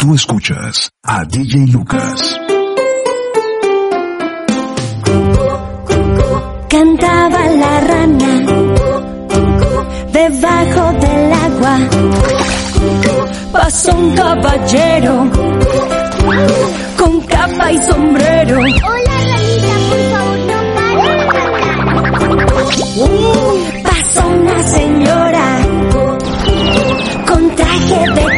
Tú escuchas a DJ Lucas. Cantaba la rana debajo del agua. Pasó un caballero con capa y sombrero. Hola, ranita, por favor, no pares de cantar. Pasó una señora con traje de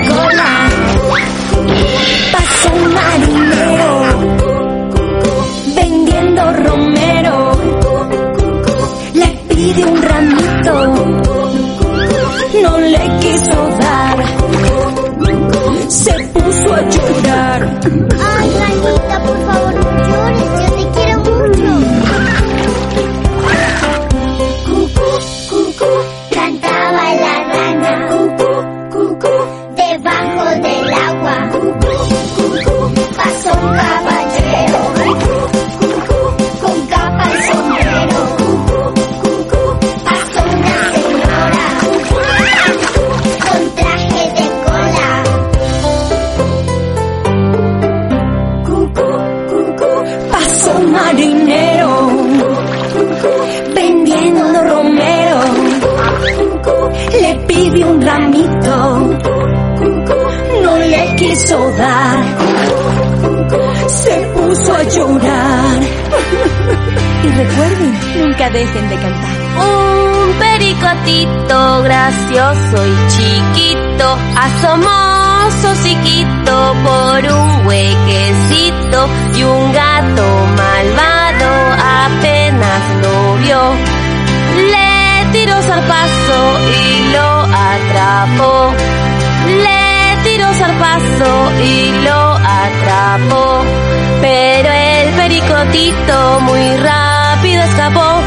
marinero vendiendo romero. Le pide un ramito, no le quiso dar. Se puso a llorar. Y recuerden, nunca dejen de cantar. Un pericotito gracioso y chiquito asomó su hociquito por un huequecito y un gato malvado apenas lo vio. Le tiró zarpazo y lo atrapó. Le tiró zarpazo y lo atrapó. Pero el pericotito muy rápido escapó.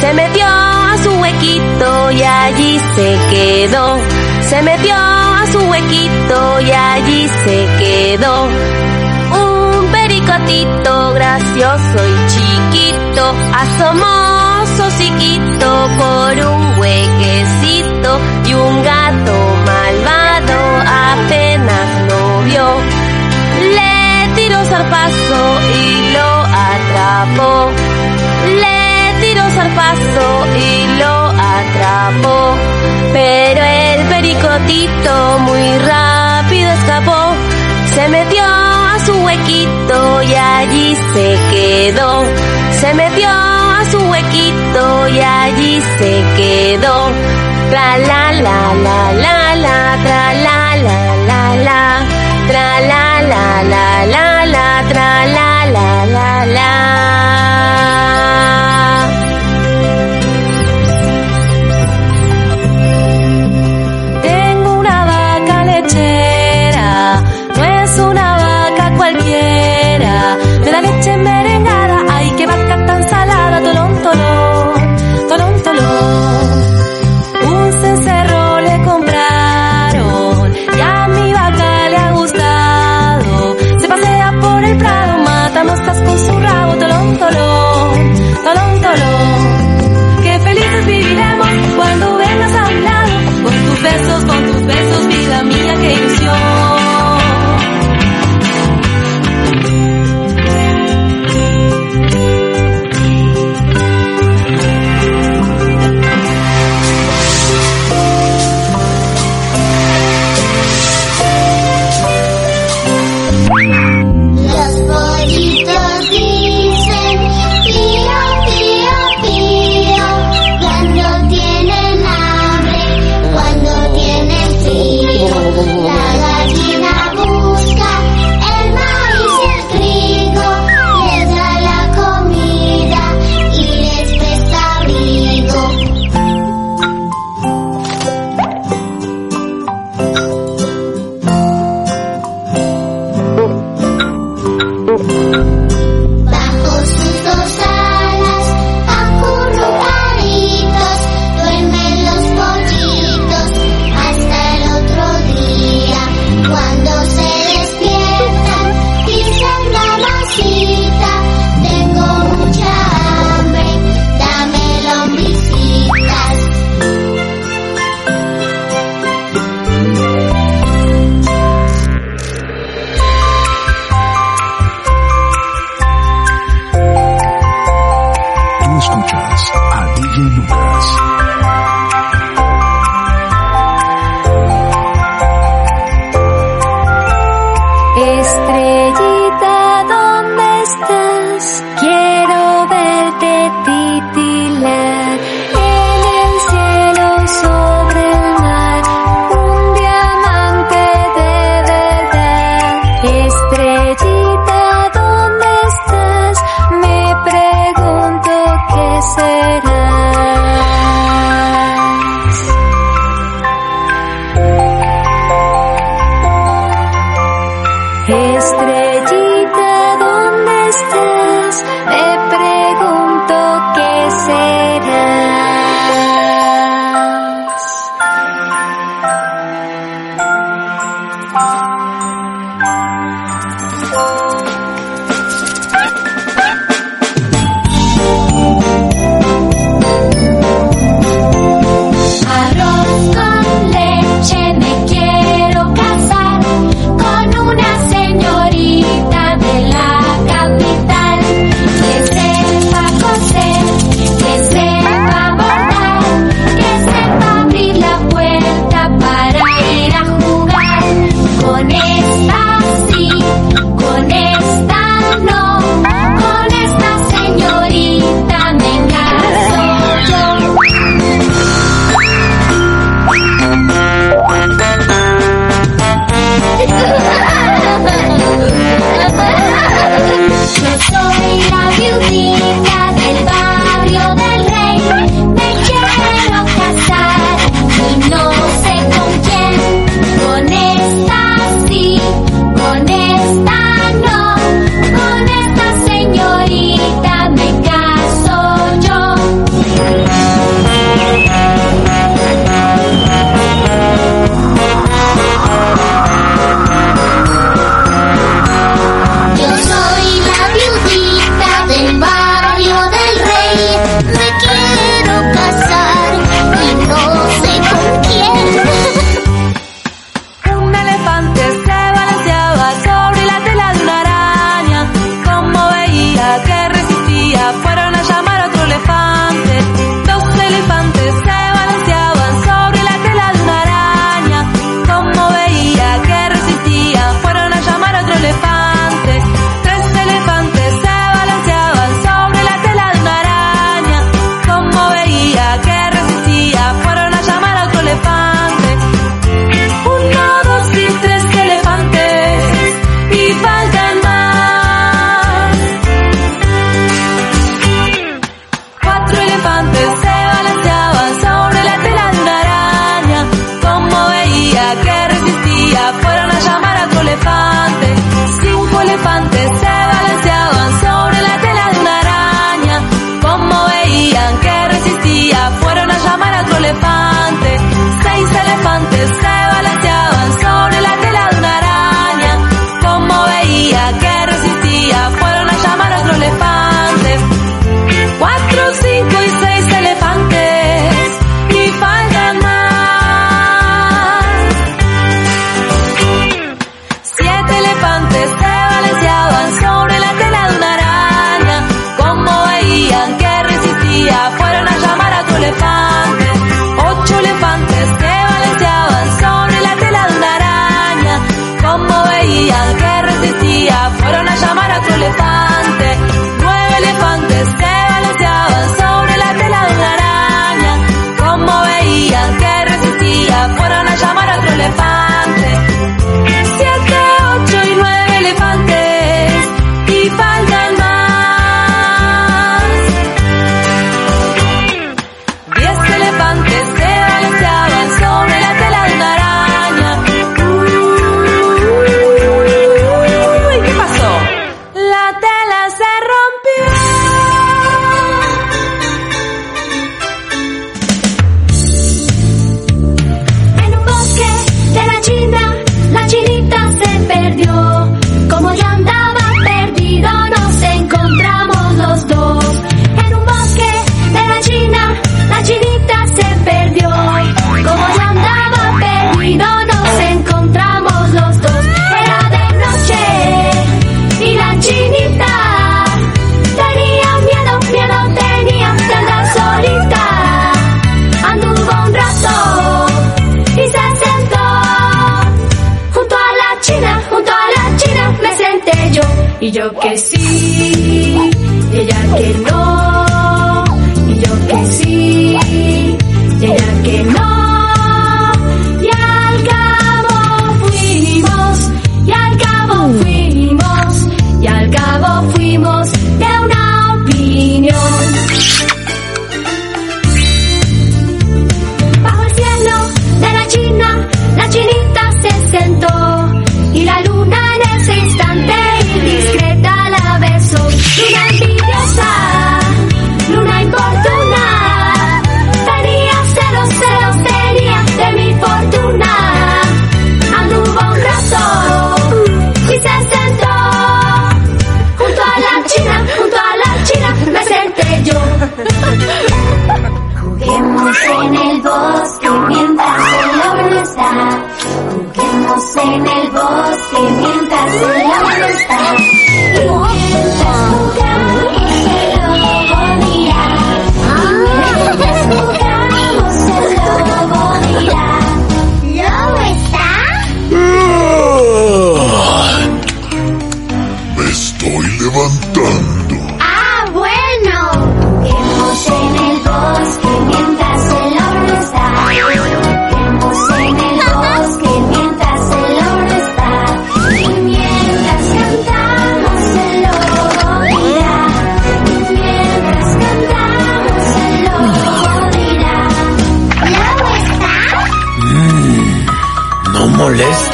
Se metió a su huequito y allí se quedó. Se metió a su huequito y allí se quedó. Un pericotito gracioso y chiquito asomó su hociquito por un huequecito y un gato malvado apenas lo vio. Le tiró zarpazo y lo atrapó. Le tiró zarpazo y lo atrapó. Pero el pericotito muy rápido escapó. Se metió su huequito y allí se quedó. Se metió a su huequito y allí se quedó. Tra la la la la la, tra la la la la, tra la la la la la, tra la la la la.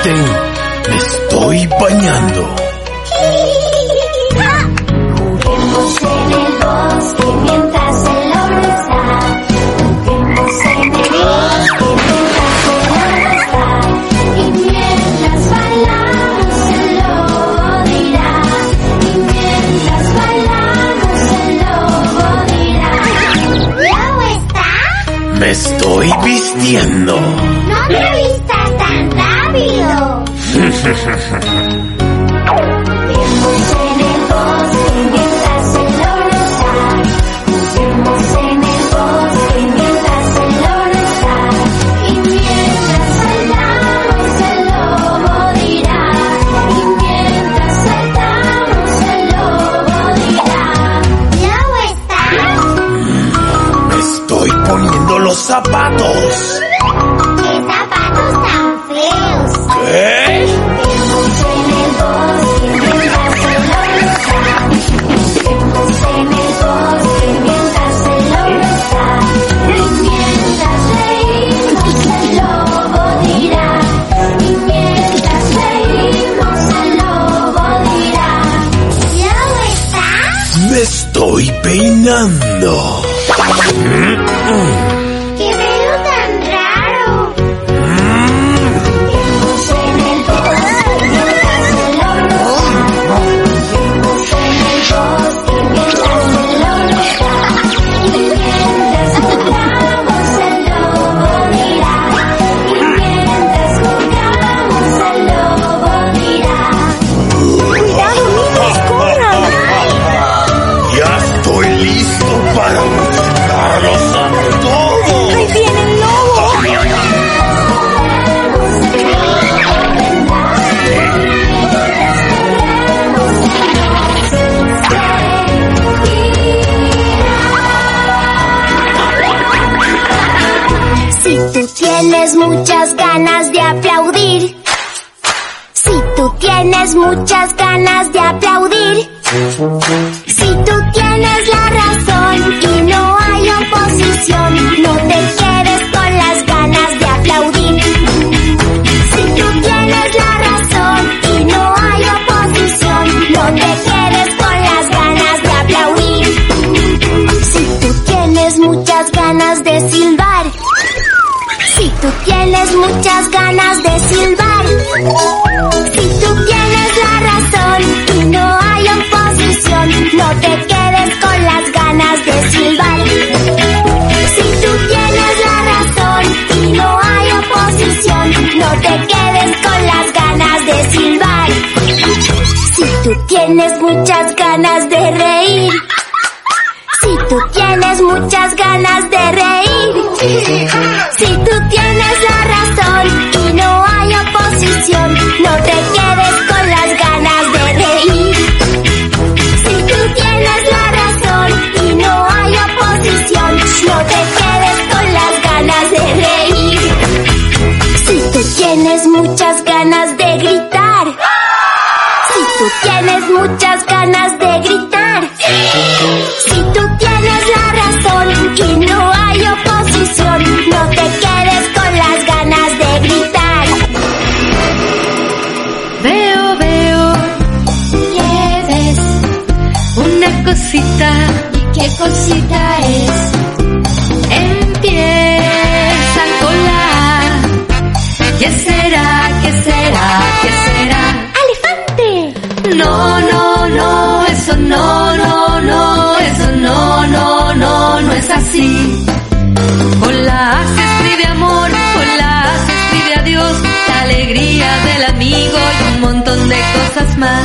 me estoy bañando. Juguemos en el bosque mientras el hombre está. Juguemos en el bosque mientras el hombre está. Y mientras bailamos él lo dirá. Y mientras bailamos él lo dirá. ¿Cómo está? Me estoy vistiendo. ¡No, Vemos en el bosque mientras el lobo está. Vemos en el bosque mientras el lobo está. Y mientras saltamos el lobo dirá. Y mientras saltamos el lobo dirá. Ya está. Me estoy poniendo los zapatos. Qué zapatos tan feos. ¿Qué? de aplaudir. Si tú tienes muchas ganas de aplaudir. Si tú tienes la razón y no hay oposición, no te quiero. tienes muchas ganas de silbar. Si tú tienes la razón y no hay oposición, no te quedes con las ganas de silbar. Si tú tienes la razón y no hay oposición, no te quedes con las ganas de silbar. Si tú tienes muchas ganas de reír. Si tú tienes muchas ganas de reír. Si tú no, no, no, eso no, no, no, no es así. Con la A se escribe amor, con la A se escribe adiós, la alegría del amigo y un montón de cosas más.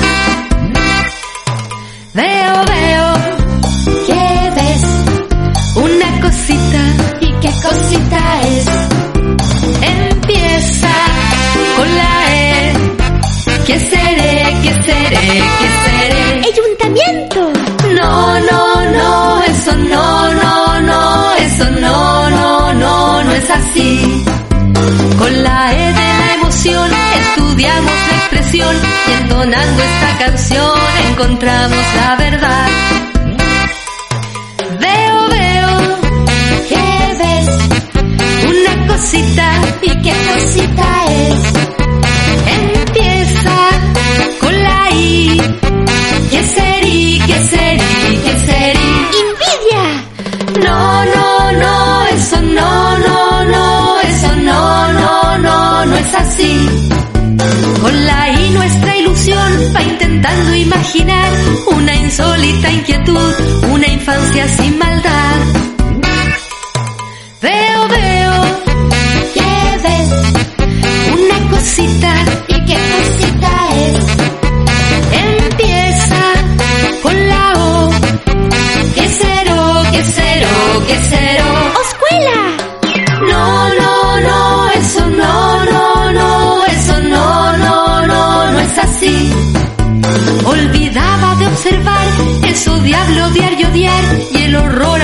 Veo, veo ¿Qué ves? una cosita, ¿Y qué cosita es? empieza con la E. ¿Qué seré? ¿Qué seré? ¿Qué seré? Estudiamos la expresión y entonando esta canción encontramos la verdad. Veo, veo ¿Qué ves? una cosita, ¿Y qué cosita es? empieza con la I. ¿Qué serí? ¿Qué serí? ¿Qué serí? ¡Envidia! No, no, no, eso no, no, no, eso no, no, no, no es así. Va intentando imaginar una insólita inquietud, una infancia sin maldad. Veo, veo ¿Qué ves? una cosita, ¿Y qué cosita diablo diario diar y el horror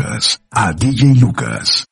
escuchas a DJ Lucas.